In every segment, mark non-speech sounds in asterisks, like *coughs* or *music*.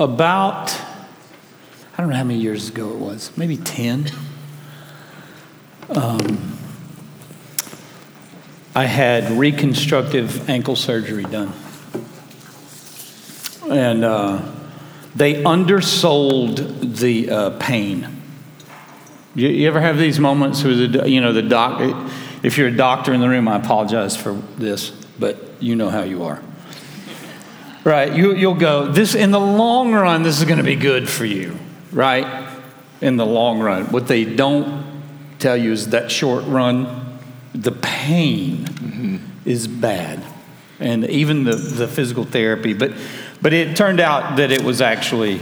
about, I don't know how many years ago it was, maybe 10. Um, I had reconstructive ankle surgery done. And uh, they undersold the uh, pain. You, you, ever have these moments where the, you know, the doc, if you're a doctor in the room, I apologize for this, but you know how you are. Right, you, you'll go, this, in the long run, this is going to be good for you, right? In the long run. What they don't tell you is that short run, the pain mm-hmm. is bad. And even the, the physical therapy. But, but it turned out that it was actually,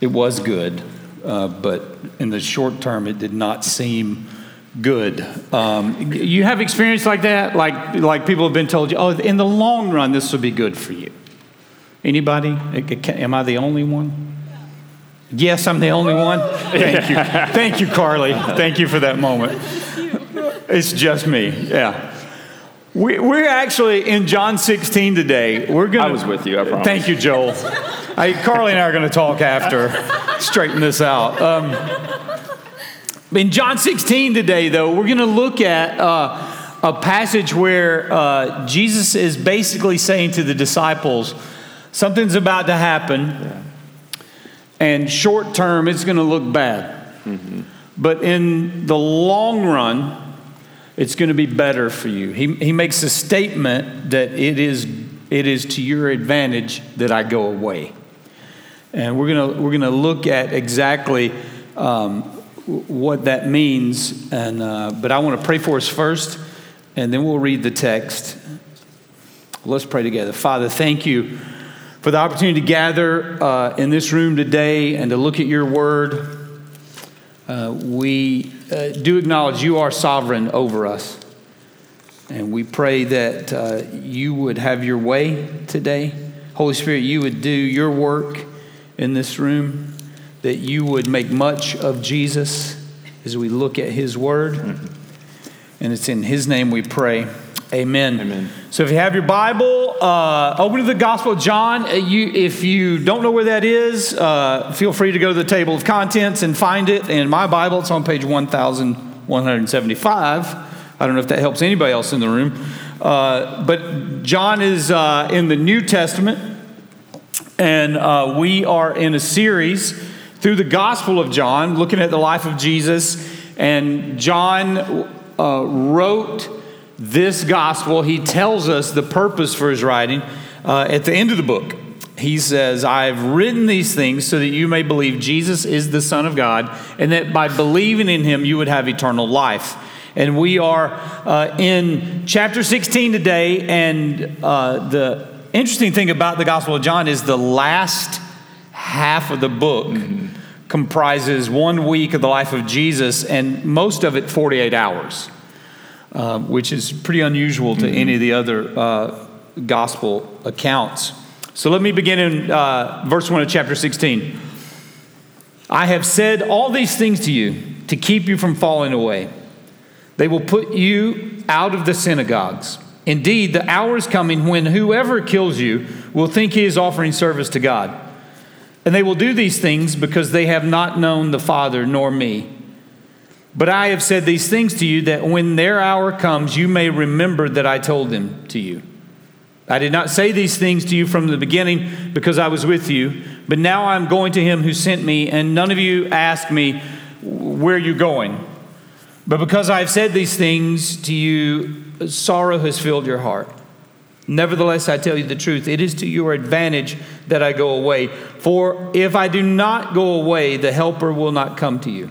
it was good. Uh, but in the short term, it did not seem good. Um, you have experience like that? Like, like people have been told you, oh, in the long run, this will be good for you. Anybody? Am I the only one? Yes, I'm the only one. Thank you. Thank you, Carly. Thank you for that moment. It's just me. Yeah. We, are actually in John 16 today. We're gonna. I was with you. I promise. Thank you, Joel. I, Carly and I are going to talk after, straighten this out. Um, in John 16 today, though, we're going to look at uh, a passage where uh, Jesus is basically saying to the disciples, Something's about to happen, yeah. and short term, it's going to look bad. Mm-hmm. But in the long run, it's going to be better for you. He, he makes a statement that it is, it is to your advantage that I go away. And we're going to, we're gonna look at exactly um, what that means. And, uh, but I want to pray for us first, and then we'll read the text. Let's pray together. Father, thank you for the opportunity to gather uh, in this room today and to look at your word. Uh, we uh, do acknowledge you are sovereign over us. And we pray that uh, you would have your way today. Holy Spirit, you would do your work in this room, that you would make much of Jesus as we look at his word. Mm-hmm. And it's in his name we pray. Amen. Amen. So if you have your Bible, uh, open to the Gospel of John. Uh, you, if you don't know where that is, uh, feel free to go to the table of contents and find it. In my Bible, it's on page 1175. I don't know if that helps anybody else in the room. Uh, but John is uh, in the New Testament, and uh, we are in a series through the Gospel of John, looking at the life of Jesus. And John wrote this gospel, he tells us the purpose for his writing uh, at the end of the book. He says, I've written these things so that you may believe Jesus is the Son of God, and that by believing in him, you would have eternal life. And we are uh, in chapter 16 today, and uh, the interesting thing about the Gospel of John is the last half of the book mm-hmm. comprises one week of the life of Jesus, and most of it 48 hours. Um, which is pretty unusual to mm-hmm. any of the other uh, gospel accounts. So let me begin in uh, verse 1 of chapter 16. I have said all these things to you to keep you from falling away. They will put you out of the synagogues. Indeed, the hour is coming when whoever kills you will think he is offering service to God. And they will do these things because they have not known the Father nor me. But I have said these things to you that when their hour comes, you may remember that I told them to you. I did not say these things to you from the beginning because I was with you, but now I'm going to him who sent me, and none of you ask me, Where are you going? But because I have said these things to you, sorrow has filled your heart. Nevertheless, I tell you the truth, it is to your advantage that I go away. For if I do not go away, the Helper will not come to you.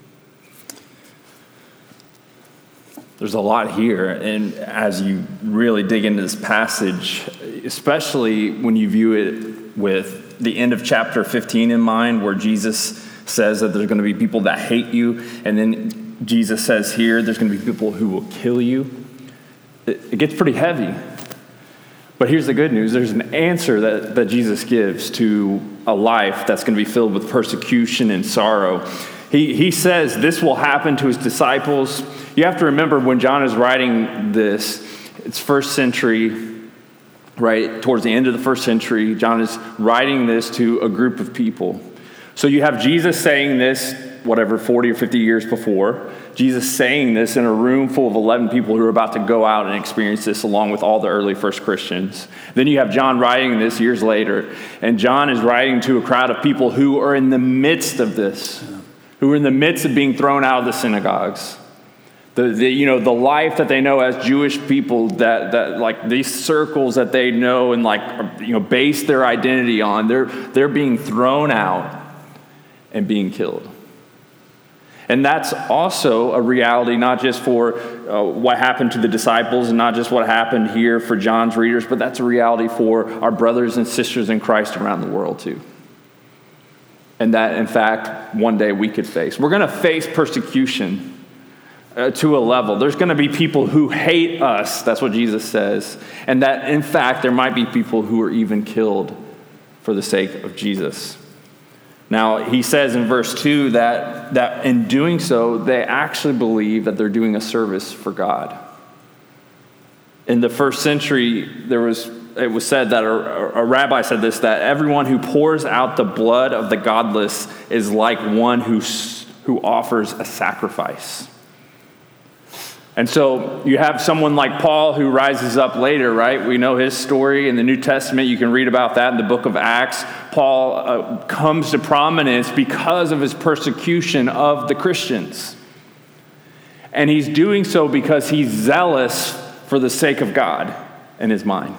There's a lot here, and as you really dig into this passage, especially when you view it with the end of chapter 15 in mind, where Jesus says that there's going to be people that hate you, and then Jesus says here there's going to be people who will kill you, it, it gets pretty heavy. But here's the good news there's an answer that, that Jesus gives to a life that's going to be filled with persecution and sorrow. He, he says this will happen to his disciples. You have to remember when John is writing this, it's first century, right? Towards the end of the first century, John is writing this to a group of people. So you have Jesus saying this, whatever, 40 or 50 years before. Jesus saying this in a room full of 11 people who are about to go out and experience this along with all the early first Christians. Then you have John writing this years later, and John is writing to a crowd of people who are in the midst of this who are in the midst of being thrown out of the synagogues. The, the, you know, the life that they know as Jewish people, that, that like these circles that they know and like, you know, base their identity on, they're, they're being thrown out and being killed. And that's also a reality, not just for uh, what happened to the disciples and not just what happened here for John's readers, but that's a reality for our brothers and sisters in Christ around the world, too and that, in fact, one day we could face. We're going to face persecution uh, to a level. There's going to be people who hate us, that's what Jesus says, and that, in fact, there might be people who are even killed for the sake of Jesus. Now, he says in verse 2 that, that in doing so, they actually believe that they're doing a service for God. In the first century, there was it was said that a, a, rabbi said this that everyone who pours out the blood of the godless is like one who, who offers a sacrifice. And so you have someone like Paul who rises up later, right? We know his story in the New Testament. You can read about that in the book of Acts. Paul uh, comes to prominence because of his persecution of the Christians. And he's doing so because he's zealous for the sake of God in his mind.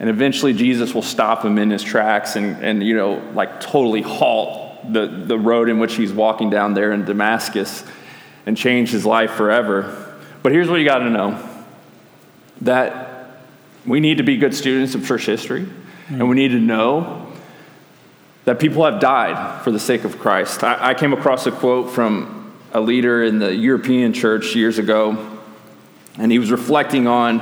And eventually Jesus will stop him in his tracks and, and you know, like totally halt the, the road in which he's walking down there in Damascus and change his life forever. But here's what you got to know that we need to be good students of church history, mm-hmm. and we need to know that people have died for the sake of Christ. I, I came across a quote from a leader in the European church years ago, and he was reflecting on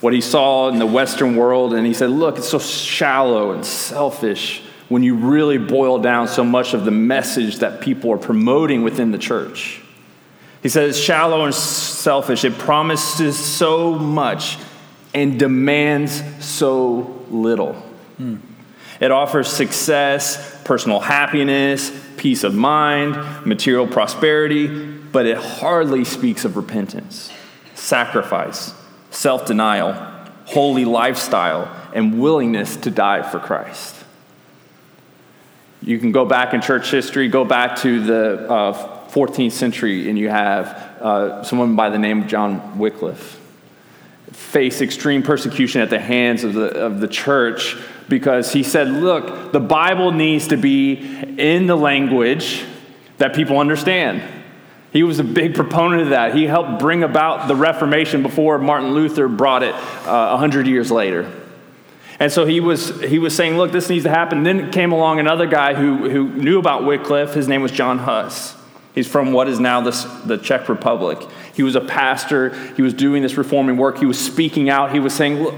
what he saw in the Western world, and he said, Look, it's so shallow and selfish when you really boil down so much of the message that people are promoting within the church. He says, it's shallow and selfish. It promises so much and demands so little. Hmm. It offers success, personal happiness, peace of mind, material prosperity, but it hardly speaks of repentance, sacrifice, self denial, holy lifestyle, and willingness to die for Christ. You can go back in church history, go back to the uh, 14th century, and you have uh, someone by the name of John Wycliffe face extreme persecution at the hands of the, of the church because he said, Look, the Bible needs to be in the language that people understand. He was a big proponent of that. He helped bring about the Reformation before Martin Luther brought it uh, 100 years later. And so he was, he was saying, look, this needs to happen. Then came along another guy who, who knew about Wycliffe. His name was John Huss. He's from what is now this, the Czech Republic. He was a pastor. He was doing this reforming work. He was speaking out. He was saying, look,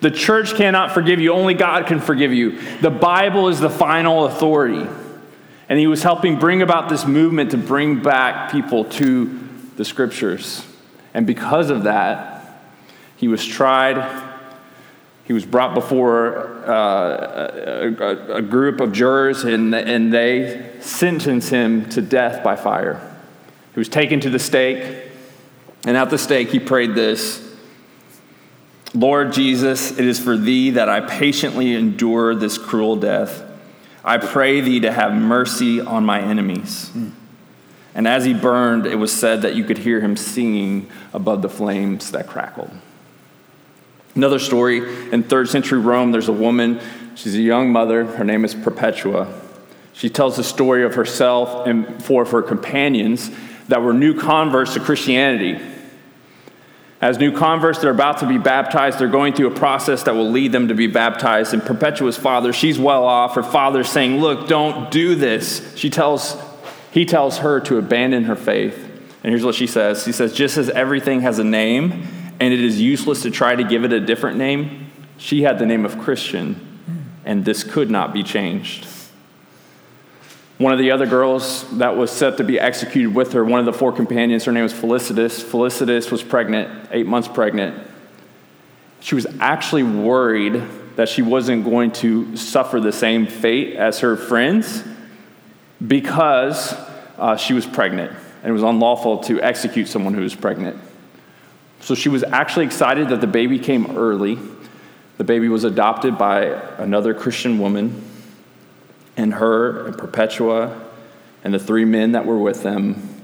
the church cannot forgive you. Only God can forgive you. The Bible is the final authority. And he was helping bring about this movement to bring back people to the scriptures. And because of that, he was tried. He was brought before uh, a, a, group of jurors, and, and they sentenced him to death by fire. He was taken to the stake, and at the stake, he prayed this Lord Jesus, it is for thee that I patiently endure this cruel death. I pray thee to have mercy on my enemies. And as he burned, it was said that you could hear him singing above the flames that crackled. Another story in third century Rome, there's a woman, she's a young mother, her name is Perpetua. She tells the story of herself and four of her companions that were new converts to Christianity. As new converts, they're about to be baptized. They're going through a process that will lead them to be baptized. And Perpetua's father, she's well off. Her father's saying, Look, don't do this. She tells, he tells her to abandon her faith. And here's what she says She says, Just as everything has a name, and it is useless to try to give it a different name, she had the name of Christian, and this could not be changed. One of the other girls that was set to be executed with her, one of the four companions, her name was Felicitas. Felicitas was pregnant, eight months pregnant. She was actually worried that she wasn't going to suffer the same fate as her friends because uh, she was pregnant and it was unlawful to execute someone who was pregnant. So she was actually excited that the baby came early. The baby was adopted by another Christian woman and her and Perpetua and the three men that were with them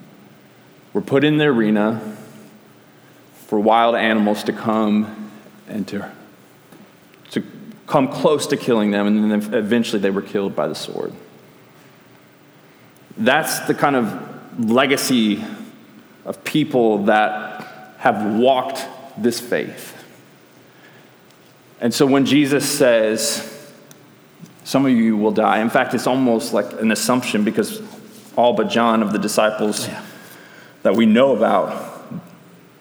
were put in the arena for wild animals to come and to, to come close to killing them, and then eventually they were killed by the sword. That's the kind of legacy of people that have walked this faith. And so when Jesus says, some of you will die. In fact, it's almost like an assumption because all but John of the disciples yeah. that we know about,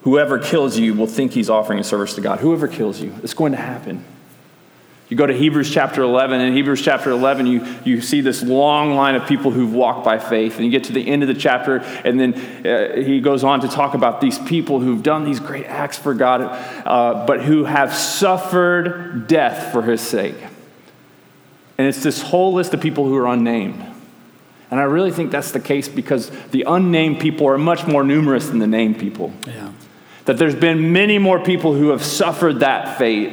whoever kills you will think he's offering a service to God. Whoever kills you, it's going to happen. You go to Hebrews chapter 11, and in Hebrews chapter 11, you, you see this long line of people who've walked by faith. And you get to the end of the chapter, and then uh, he goes on to talk about these people who've done these great acts for God, uh, but who have suffered death for his sake. And it's this whole list of people who are unnamed. And I really think that's the case because the unnamed people are much more numerous than the named people. Yeah. That there's been many more people who have suffered that fate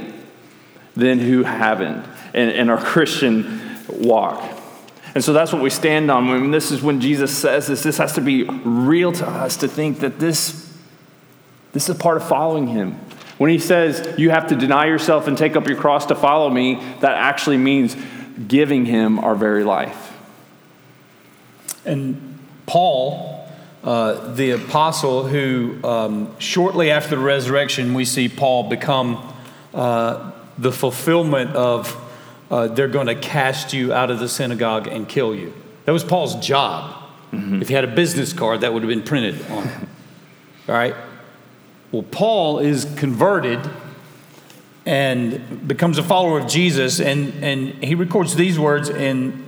than who haven't in, in our Christian walk. And so that's what we stand on. When this is when Jesus says this, this has to be real to us to think that this, this is part of following him. When he says you have to deny yourself and take up your cross to follow me, that actually means giving him our very life. And Paul, uh, the apostle, who um, shortly after the resurrection, we see Paul become uh, the fulfillment of uh, they're going to cast you out of the synagogue and kill you. That was Paul's job. Mm-hmm. If he had a business card, that would have been printed on him. All right? Well, Paul is converted and becomes a follower of Jesus. And, and he records these words in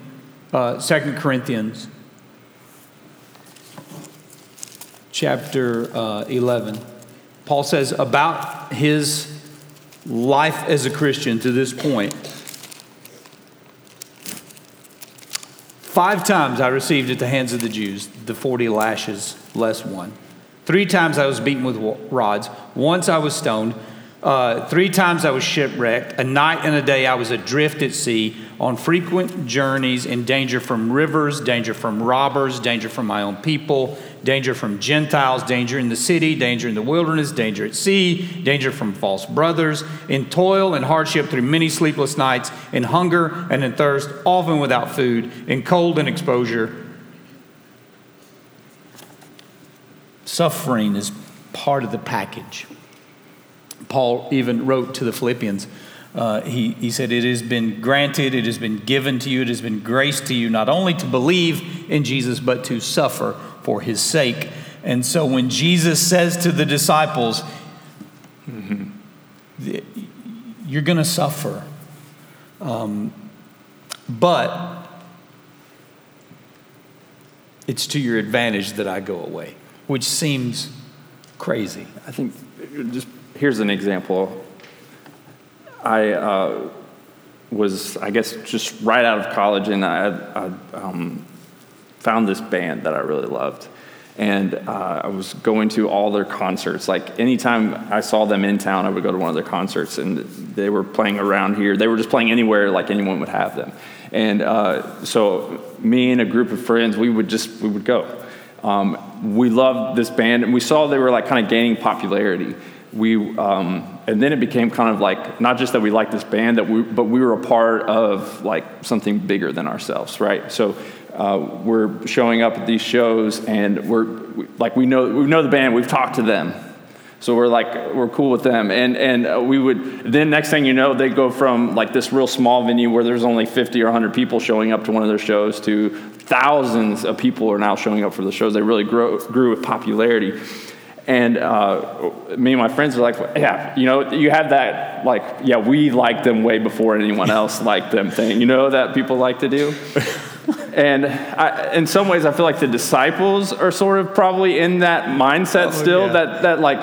uh, 2 Corinthians chapter uh, 11. Paul says about his life as a Christian to this point Five times I received at the hands of the Jews the 40 lashes less one. Three times I was beaten with rods. Once I was stoned. Uh, three times I was shipwrecked. A night and a day I was adrift at sea, on frequent journeys, in danger from rivers, danger from robbers, danger from my own people, danger from Gentiles, danger in the city, danger in the wilderness, danger at sea, danger from false brothers, in toil and hardship through many sleepless nights, in hunger and in thirst, often without food, in cold and exposure. Suffering is part of the package. Paul even wrote to the Philippians. Uh, he, he said, It has been granted, it has been given to you, it has been graced to you, not only to believe in Jesus, but to suffer for his sake. And so when Jesus says to the disciples, mm-hmm. You're going to suffer, um, but it's to your advantage that I go away, which seems crazy. I think just here's an example. I uh, was, I guess, just right out of college, and I, I um, found this band that I really loved. And uh, I was going to all their concerts. Like anytime I saw them in town, I would go to one of their concerts, and they were playing around here. They were just playing anywhere, like anyone would have them. And uh, so, me and a group of friends, we would just we would go. um, we loved this band, and we saw they were like kind of gaining popularity. We, um, and then it became kind of like not just that we liked this band, that we, but we were a part of like something bigger than ourselves, right? So uh, we're showing up at these shows, and we're we, like we know we know the band, we've talked to them, so we're like we're cool with them, and and uh, we would then next thing you know they go from like this real small venue where there's only 50 or 100 people showing up to one of their shows to thousands of people are now showing up for the shows. They really grow, grew with popularity. And uh, me and my friends are like, yeah, you know, you have that, like, yeah, we like them way before anyone else *laughs* liked them thing, you know, that people like to do. *laughs* and I, in some ways, I feel like the disciples are sort of probably in that mindset oh, still yeah. that, that, like,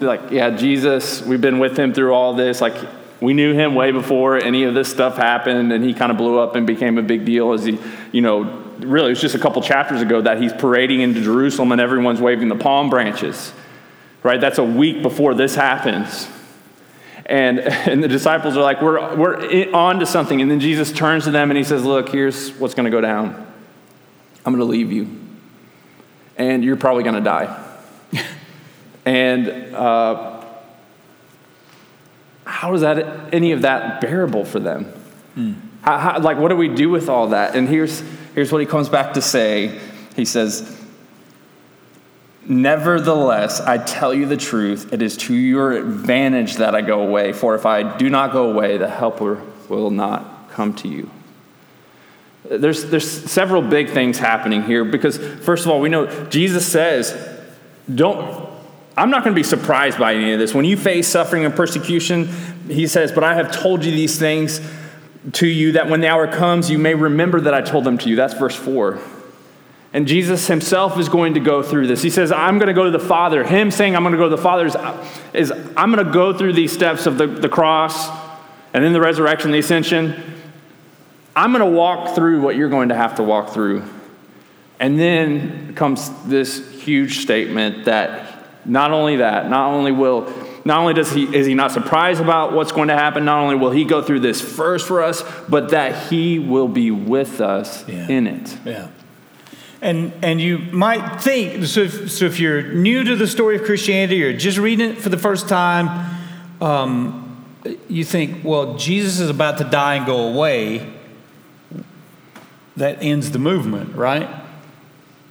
like, yeah, Jesus, we've been with him through all this. Like, we knew him way before any of this stuff happened, and he kind of blew up and became a big deal as he, you know, really, it was just a couple chapters ago that he's parading into Jerusalem and everyone's waving the palm branches, right? That's a week before this happens. And, *laughs* and the disciples are like, we're, we're on to something. And then Jesus turns to them and he says, Look, here's what's going to go down. I'm going to leave you. And you're probably going to die. *laughs* and uh, how is that any of that bearable for them? Mm. How, how, like, what do we do with all that? And here's, here's what he comes back to say He says, Nevertheless, I tell you the truth, it is to your advantage that I go away, for if I do not go away, the Helper will not come to you. There's, there's several big things happening here because, first of all, we know Jesus says, don't, I'm not going to be surprised by any of this. When you face suffering and persecution, he says, But I have told you these things to you that when the hour comes, you may remember that I told them to you. That's verse 4. And Jesus himself is going to go through this. He says, I'm going to go to the Father. Him saying, I'm going to go to the Father is, is I'm going to go through these steps of the, the cross and then the resurrection, the ascension. I'm going to walk through what you're going to have to walk through. And then comes this huge statement that not only that, not only will not only does he, is he not surprised about what's going to happen, not only will he go through this first for us, but that he will be with us yeah. in it. Yeah. And, and you might think, so if, so if you're new to the story of Christianity or just reading it for the first time, um, you think, well, Jesus is about to die and go away. That ends the movement, right?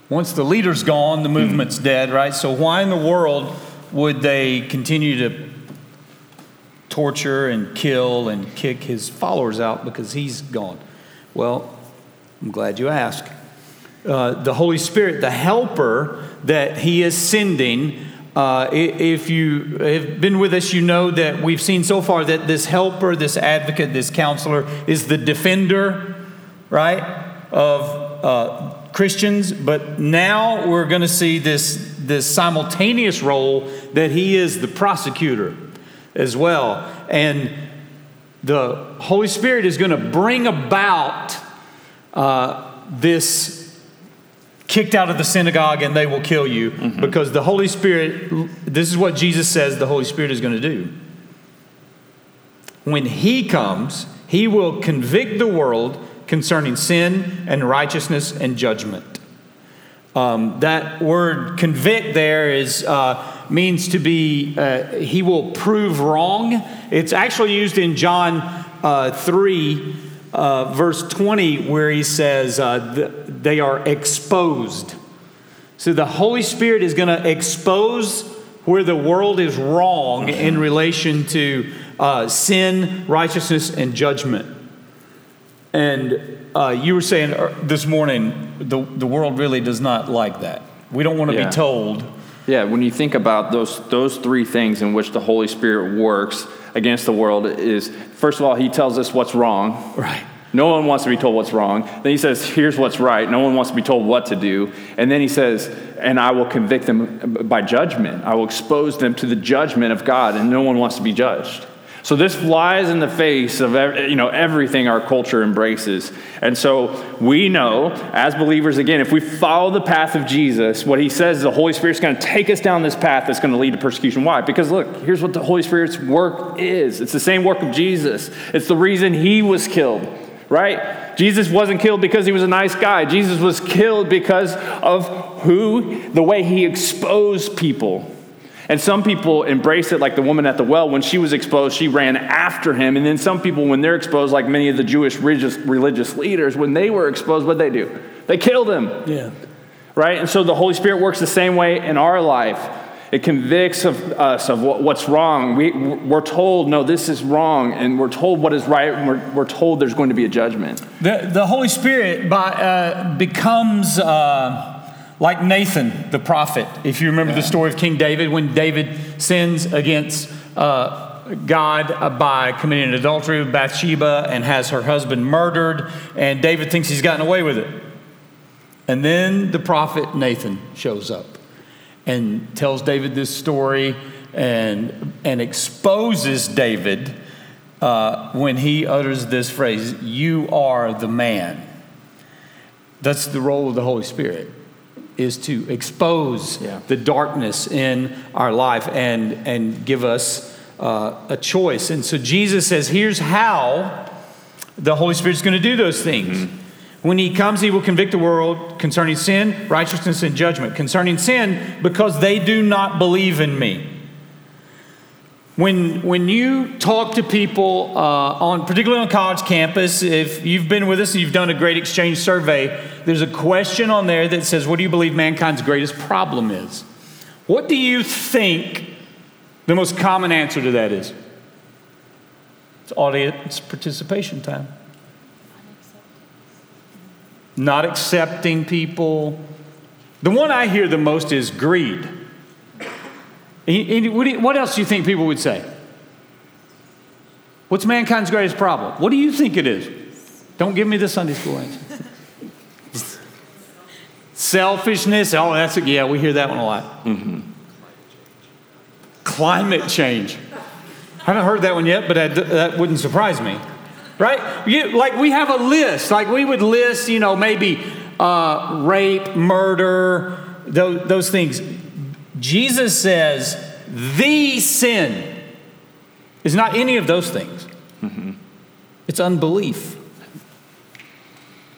Once the leader's gone, the movement's dead, right? So why in the world would they continue to torture and kill and kick his followers out because he's gone? Well, I'm glad you asked. Uh, the Holy Spirit, the helper that he is sending, uh, if you have been with us, you know that we've seen so far that this helper, this advocate, this counselor is the defender, right, of uh, Christians. But now we're going to see this this simultaneous role that he is the prosecutor as well. And the Holy Spirit is going to bring about uh, this kicked out of the synagogue and they will kill you mm-hmm. because the Holy Spirit, this is what Jesus says the Holy Spirit is going to do. When he comes, he will convict the world concerning sin and righteousness and judgment. Um, that word convict there is, uh, means to be, uh, he will prove wrong. It's actually used in John uh, 3, uh, verse 20, where he says uh, they are exposed. So the Holy Spirit is going to expose where the world is wrong in relation to uh, sin, righteousness, and judgment. And uh, you were saying uh, this morning, the, the world really does not like that. We don't want to yeah. be told. Yeah, when you think about those, those three things in which the Holy Spirit works against the world, is first of all, He tells us what's wrong. Right. No one wants to be told what's wrong. Then He says, here's what's right. No one wants to be told what to do. And then He says, and I will convict them by judgment. I will expose them to the judgment of God, and no one wants to be judged. So this flies in the face of you know, everything our culture embraces. And so we know, as believers, again, if we follow the path of Jesus, what he says the Holy Spirit's going to take us down this path that's going to lead to persecution. Why? Because look, here's what the Holy Spirit's work is it's the same work of Jesus, it's the reason he was killed right? Jesus wasn't killed because he was a nice guy. Jesus was killed because of who, the way he exposed people. And some people embrace it, like the woman at the well. When she was exposed, she ran after him. And then some people, when they're exposed, like many of the Jewish religious, religious leaders, when they were exposed, what they do? They killed him. Yeah. Right? And so the Holy Spirit works the same way in our life. It convicts of us of what's wrong. We, we're told, no, this is wrong, and we're told what is right, and we're, we're told there's going to be a judgment. The, the Holy Spirit by, uh, becomes uh, like Nathan, the prophet. If you remember yeah. the story of King David, when David sins against uh, God by committing adultery with Bathsheba and has her husband murdered, and David thinks he's gotten away with it. And then the prophet Nathan shows up and tells David this story and, and exposes David uh, when he utters this phrase, You are the man. That's the role of the Holy Spirit is to expose yeah. the darkness in our life and, and give us uh, a choice. And so Jesus says, here's how the Holy Spirit's going to do those things. Mm-hmm. When he comes, he will convict the world concerning sin, righteousness, and judgment. Concerning sin, because they do not believe in me. When, when you talk to people, uh, on, particularly on college campus, if you've been with us and you've done a great exchange survey, there's a question on there that says, What do you believe mankind's greatest problem is? What do you think the most common answer to that is? It's audience participation time not accepting people. The one I hear the most is greed. What else do you think people would say? What's mankind's greatest problem? What do you think it is? Don't give me the Sunday school answer. Selfishness. Oh, that's a, yeah. We hear that one a lot. Mm-hmm. Climate change. I haven't heard that one yet, but that, that wouldn't surprise me right? You, like we have a list, like we would list, you know, maybe uh, rape, murder, those, those things. Jesus says the sin is not any of those things, mm-hmm. it's unbelief.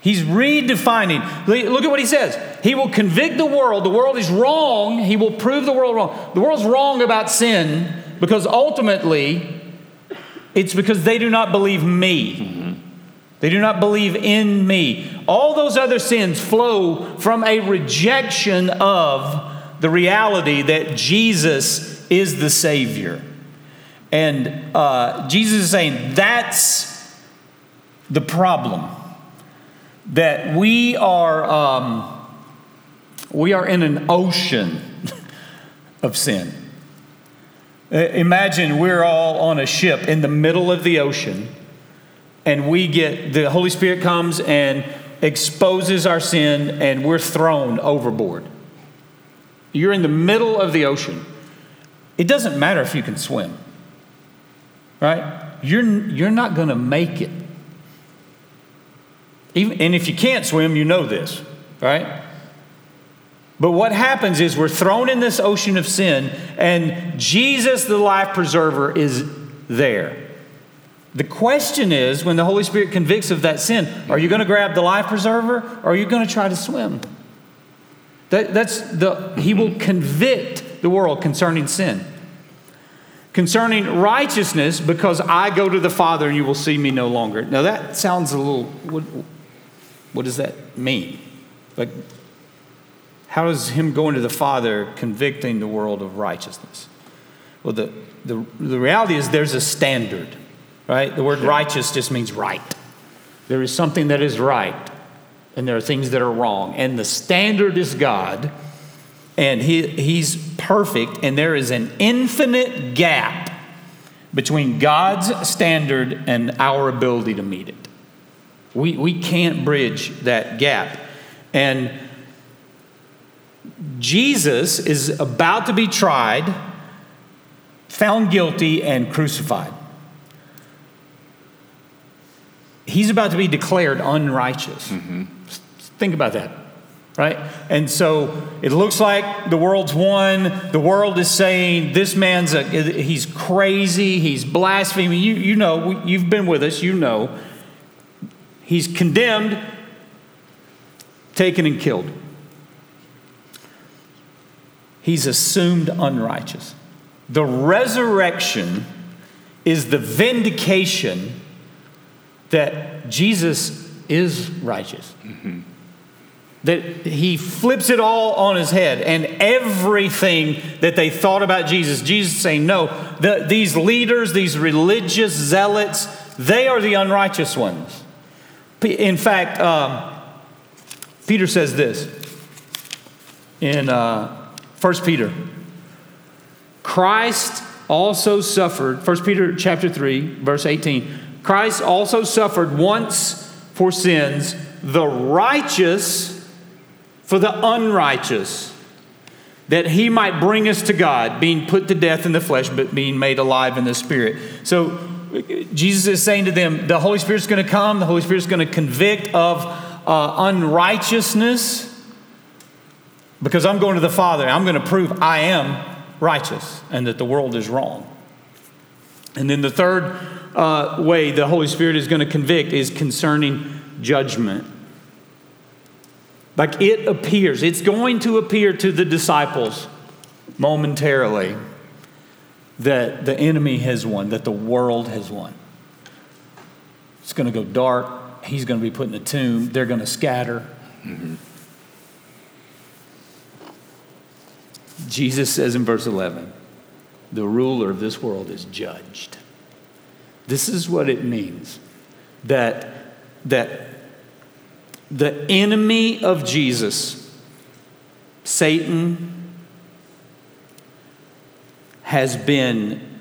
He's redefining. Look at what he says. He will convict the world. The world is wrong. He will prove the world wrong. The world's wrong about sin because ultimately it's because they do not believe me. Mm-hmm. They do not believe in me. All those other sins flow from a rejection of the reality that Jesus is the Savior. And uh, Jesus is saying that's the problem. That we are, um, we are in an ocean *laughs* of sin. Imagine we're all on a ship in the middle of the ocean, and we get the Holy Spirit comes and exposes our sin, and we're thrown overboard. You're in the middle of the ocean. It doesn't matter if you can swim, right? You're, you're not going to make it. Even, and if you can't swim, you know this, right? But what happens is we're thrown in this ocean of sin, and Jesus, the life preserver, is there. The question is when the Holy Spirit convicts of that sin, are you going to grab the life preserver or are you going to try to swim? That, that's the, he will convict the world concerning sin. Concerning righteousness, because I go to the Father and you will see me no longer. Now that sounds a little, what, what does that mean? Like, how does him going to the Father convicting the world of righteousness? Well, the, the, the reality is there's a standard, right? The word righteous just means right. There is something that is right, and there are things that are wrong. And the standard is God, and he, He's perfect, and there is an infinite gap between God's standard and our ability to meet it. We, we can't bridge that gap. And Jesus is about to be tried, found guilty, and crucified. He's about to be declared unrighteous. Mm-hmm. Think about that, right? And so it looks like the world's won. The world is saying this man's a, he's crazy, he's blaspheming. You, you know, you've been with us, you know. he's condemned, taken, and killed. He's assumed unrighteous. The resurrection is the vindication that Jesus is righteous. Mm-hmm. That he flips it all on his head, and everything that they thought about Jesus, Jesus saying, No, the, these leaders, these religious zealots, they are the unrighteous ones. In fact, um, Peter says this in uh, 1 Peter Christ also suffered, 1 Peter chapter 3, verse 18. Christ also suffered once for sins, the righteous for the unrighteous, that he might bring us to God, being put to death in the flesh, but being made alive in the spirit. So Jesus is saying to them, the Holy Spirit's going to come, the Holy Spirit's going to convict of uh, unrighteousness because I'm going to the Father. I'm going to prove I am righteous and that the world is wrong. And then the third uh, way the Holy Spirit is going to convict is concerning judgment. Like it appears, it's going to appear to the disciples momentarily that the enemy has won, that the world has won. It's going to go dark. He's going to be put in a tomb. They're going to scatter. Mm-hmm. Jesus says in verse 11, the ruler of this world is judged. This is what it means that, that the enemy of Jesus, Satan, has been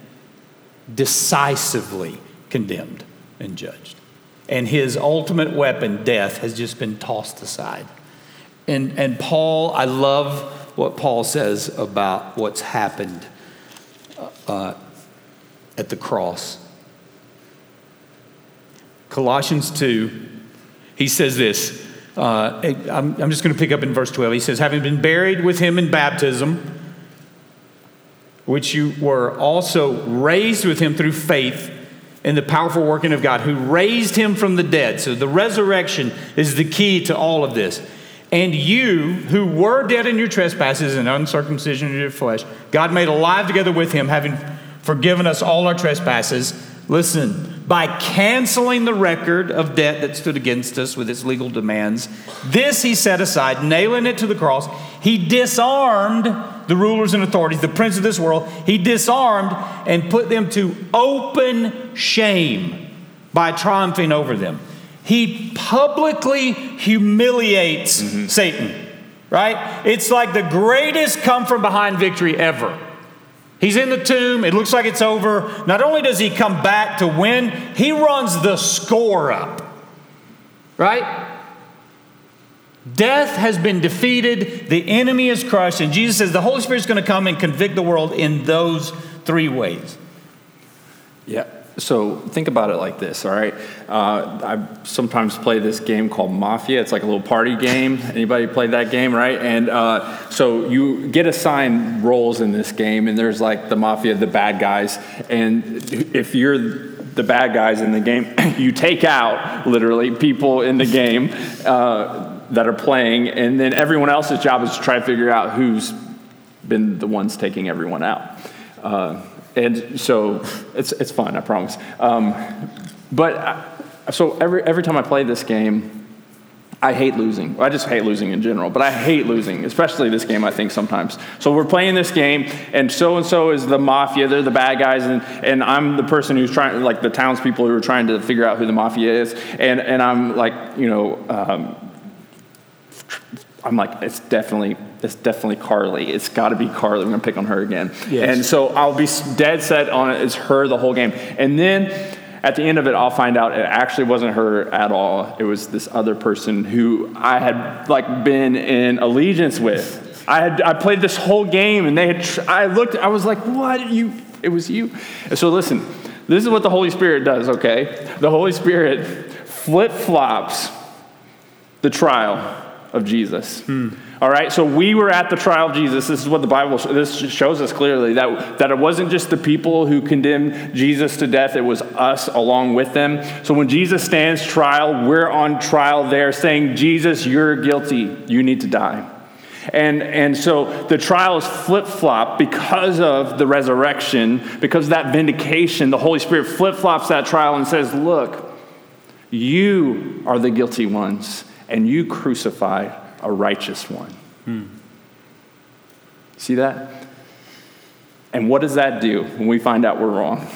decisively condemned and judged. And his ultimate weapon, death, has just been tossed aside. And, and Paul, I love what Paul says about what's happened uh, at the cross. Colossians 2 he says this. Uh, I'm, I'm just going to pick up in verse 12. He says, Having been buried with him in baptism, which you were also raised with him through faith in the powerful working of God, who raised him from the dead. So the resurrection is the key to all of this. And you, who were dead in your trespasses and uncircumcision of your flesh, God made alive together with him, having forgiven us all our trespasses. Listen, by canceling the record of debt that stood against us with its legal demands. This he set aside, nailing it to the cross. He disarmed the rulers and authorities, the prince of this world. He disarmed and put them to open shame by triumphing over them. He publicly humiliates mm-hmm. Satan, right? It's like the greatest come from behind victory ever. He's in the tomb. It looks like it's over. Not only does he come back to win, he runs the score up. Right? Death has been defeated, the enemy is crushed, and Jesus says the Holy Spirit is going to come and convict the world in those three ways. Yeah. So think about it like this, all right? Uh, I sometimes play this game called Mafia. It's like a little party game. Anybody play that game, right? And uh, so you get assigned roles in this game, and there's like the Mafia, the bad guys. And if you're the bad guys in the game, *coughs* you take out literally people in the game uh, that are playing, and then everyone else's job is to try to figure out who's been the ones taking everyone out. Uh, and so it's, it's fun, I promise. Um, but I, so every, every time I play this game, I hate losing. I just hate losing in general, but I hate losing, especially this game, I think sometimes. So we're playing this game, and so and so is the mafia. They're the bad guys, and, and I'm the person who's trying, like the townspeople who are trying to figure out who the mafia is. And, and I'm like, you know, um, I'm like, it's definitely, it's definitely Carly. It's got to be Carly. I'm gonna pick on her again. Yes. And so I'll be dead set on it. It's her the whole game. And then at the end of it, I'll find out it actually wasn't her at all. It was this other person who I had like been in allegiance with. I had I played this whole game, and they had. I looked. I was like, "What? You? It was you." And so listen, this is what the Holy Spirit does. Okay, the Holy Spirit flip flops the trial of Jesus. All right, so we were at the trial of Jesus. This is what the Bible this shows us clearly that, that it wasn't just the people who condemned Jesus to death, it was us along with them. So when Jesus stands trial, we're on trial there saying, Jesus, you're guilty. You need to die. And, and so the trial is flip flop because of the resurrection, because of that vindication. The Holy Spirit flip flops that trial and says, Look, you are the guilty ones, and you crucified a righteous one. Hmm. See that? And what does that do when we find out we're wrong?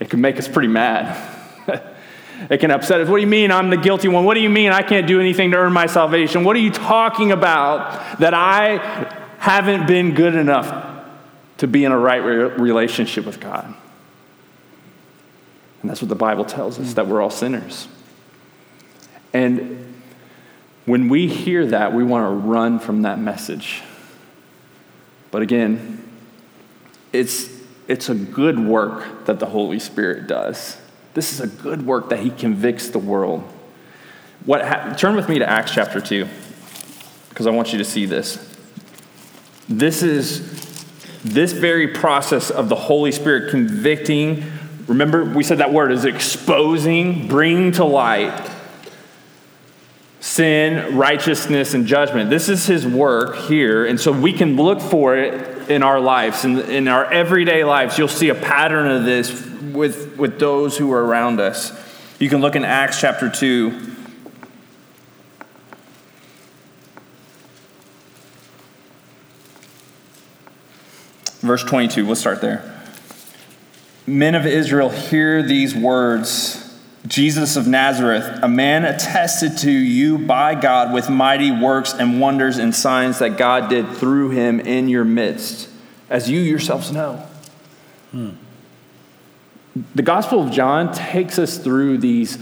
It can make us pretty mad. *laughs* it can upset us. What do you mean I'm the guilty one? What do you mean I can't do anything to earn my salvation? What are you talking about that I haven't been good enough to be in a right relationship with God? And that's what the Bible tells us that we're all sinners. And when we hear that, we want to run from that message. But again, it's, it's a good work that the Holy Spirit does. This is a good work that He convicts the world. What ha- turn with me to Acts chapter 2, because I want you to see this. This is this very process of the Holy Spirit convicting. Remember, we said that word is exposing, bringing to light sin, righteousness, and judgment. This is his work here. And so we can look for it in our lives. In, in our everyday lives, you'll see a pattern of this with, with those who are around us. You can look in Acts chapter 2. Verse 22, we'll start there. Men of Israel, hear these words. Jesus of Nazareth, a man attested to you by God with mighty works and wonders and signs that God did through him in your midst, as you yourselves know. Hmm. The Gospel of John takes us through these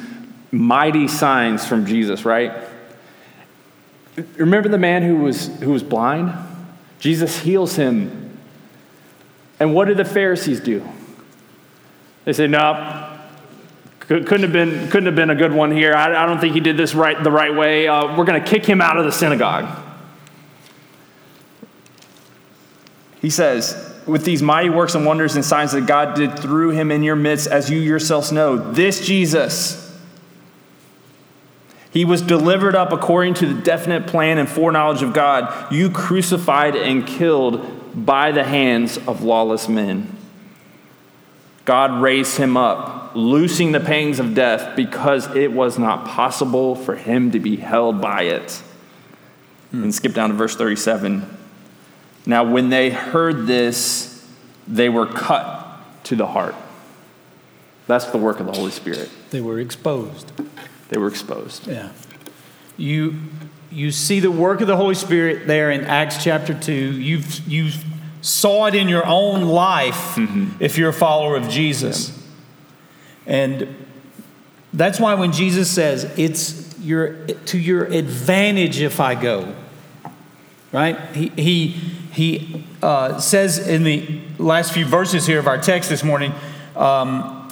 mighty signs from Jesus, right? Remember the man who was, who was blind? Jesus heals him. And what did the Pharisees do? They say, No, couldn't have been, couldn't have been a good one here. I, I don't think he did this right, the right way. Uh, we're going to kick him out of the synagogue. He says, with these mighty works and wonders and signs that God did through him in your midst, as you yourselves know, this Jesus, he was delivered up according to the definite plan and foreknowledge of God. You crucified and killed by the hands of lawless men. God raised him up, loosing the pangs of death because it was not possible for him to be held by it. Hmm. And skip down to verse 37. Now, when they heard this, they were cut to the heart. That's the work of the Holy Spirit. They were exposed. They were exposed. Yeah. You, you see the work of the Holy Spirit there in Acts chapter 2. You've, you've saw it in your own life mm-hmm. if you're a follower of Jesus. Yeah. And that's why when Jesus says, it's your, to your advantage if I go, right? He, he, he uh, says in the last few verses here of our text this morning, um,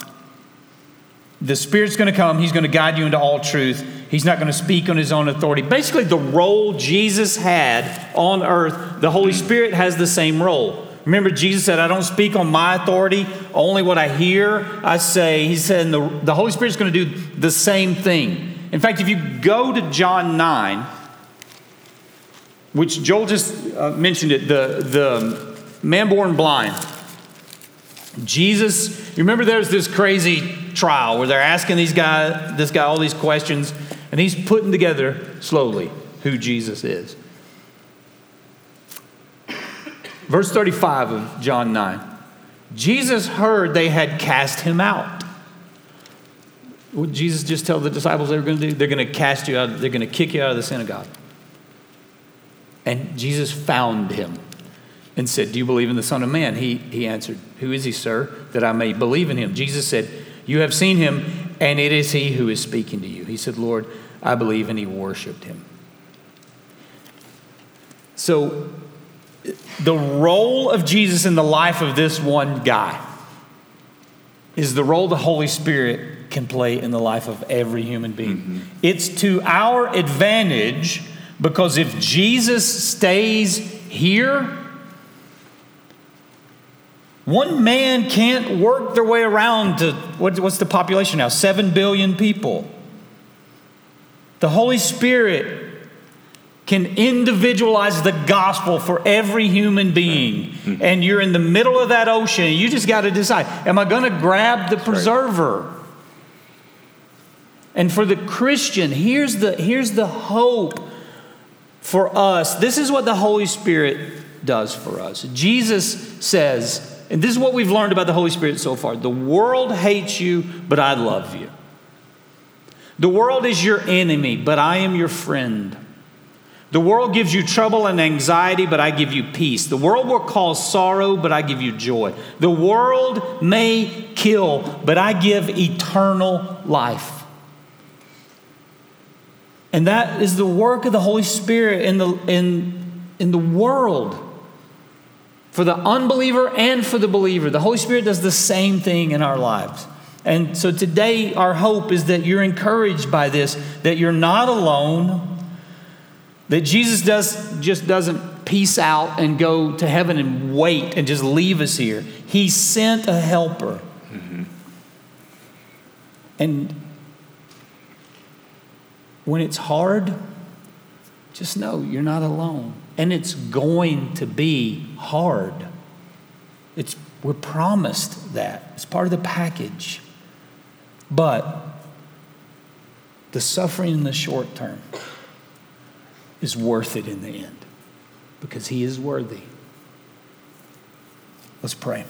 the Spirit's going to come. He's going to guide you into all truth. He's not going to speak on his own authority. Basically, the role Jesus had on earth, the Holy Spirit has the same role. Remember, Jesus said, I don't speak on my authority, only what I hear, I say. He said, the, the Holy Spirit's going to do the same thing. In fact, if you go to John 9, which Joel just uh, mentioned it, the, the man born blind, Jesus, you remember there's this crazy trial where they're asking these guy, this guy all these questions, and he's putting together slowly who Jesus is. Verse 35 of John 9. Jesus heard they had cast him out. What Jesus just tell the disciples they were going to do? They're going to cast you out, they're going to kick you out of the synagogue. And Jesus found him and said, Do you believe in the Son of Man? He, he answered, Who is he, sir, that I may believe in him? Jesus said, You have seen him, and it is he who is speaking to you. He said, Lord, I believe, and he worshiped him. So, the role of Jesus in the life of this one guy is the role the Holy Spirit can play in the life of every human being. Mm-hmm. It's to our advantage because if Jesus stays here, one man can't work their way around to what's the population now? Seven billion people. The Holy Spirit can individualize the gospel for every human being. Mm-hmm. And you're in the middle of that ocean, you just got to decide am I going to grab the preserver? And for the Christian, here's the, here's the hope for us. This is what the Holy Spirit does for us. Jesus says, and this is what we've learned about the Holy Spirit so far the world hates you, but I love you. The world is your enemy, but I am your friend. The world gives you trouble and anxiety, but I give you peace. The world will cause sorrow, but I give you joy. The world may kill, but I give eternal life. And that is the work of the Holy Spirit in the, in, in the world. For the unbeliever and for the believer, the Holy Spirit does the same thing in our lives. And so today, our hope is that you're encouraged by this, that you're not alone that Jesus does, just doesn't peace out and go to heaven and wait and just leave us here. He sent a helper. Mm-hmm. And when it's hard, just know you're not alone. And it's going to be hard. It's, we're promised that. It's part of the package. But the suffering in the short term is worth it in the end because he is worthy. Let's pray.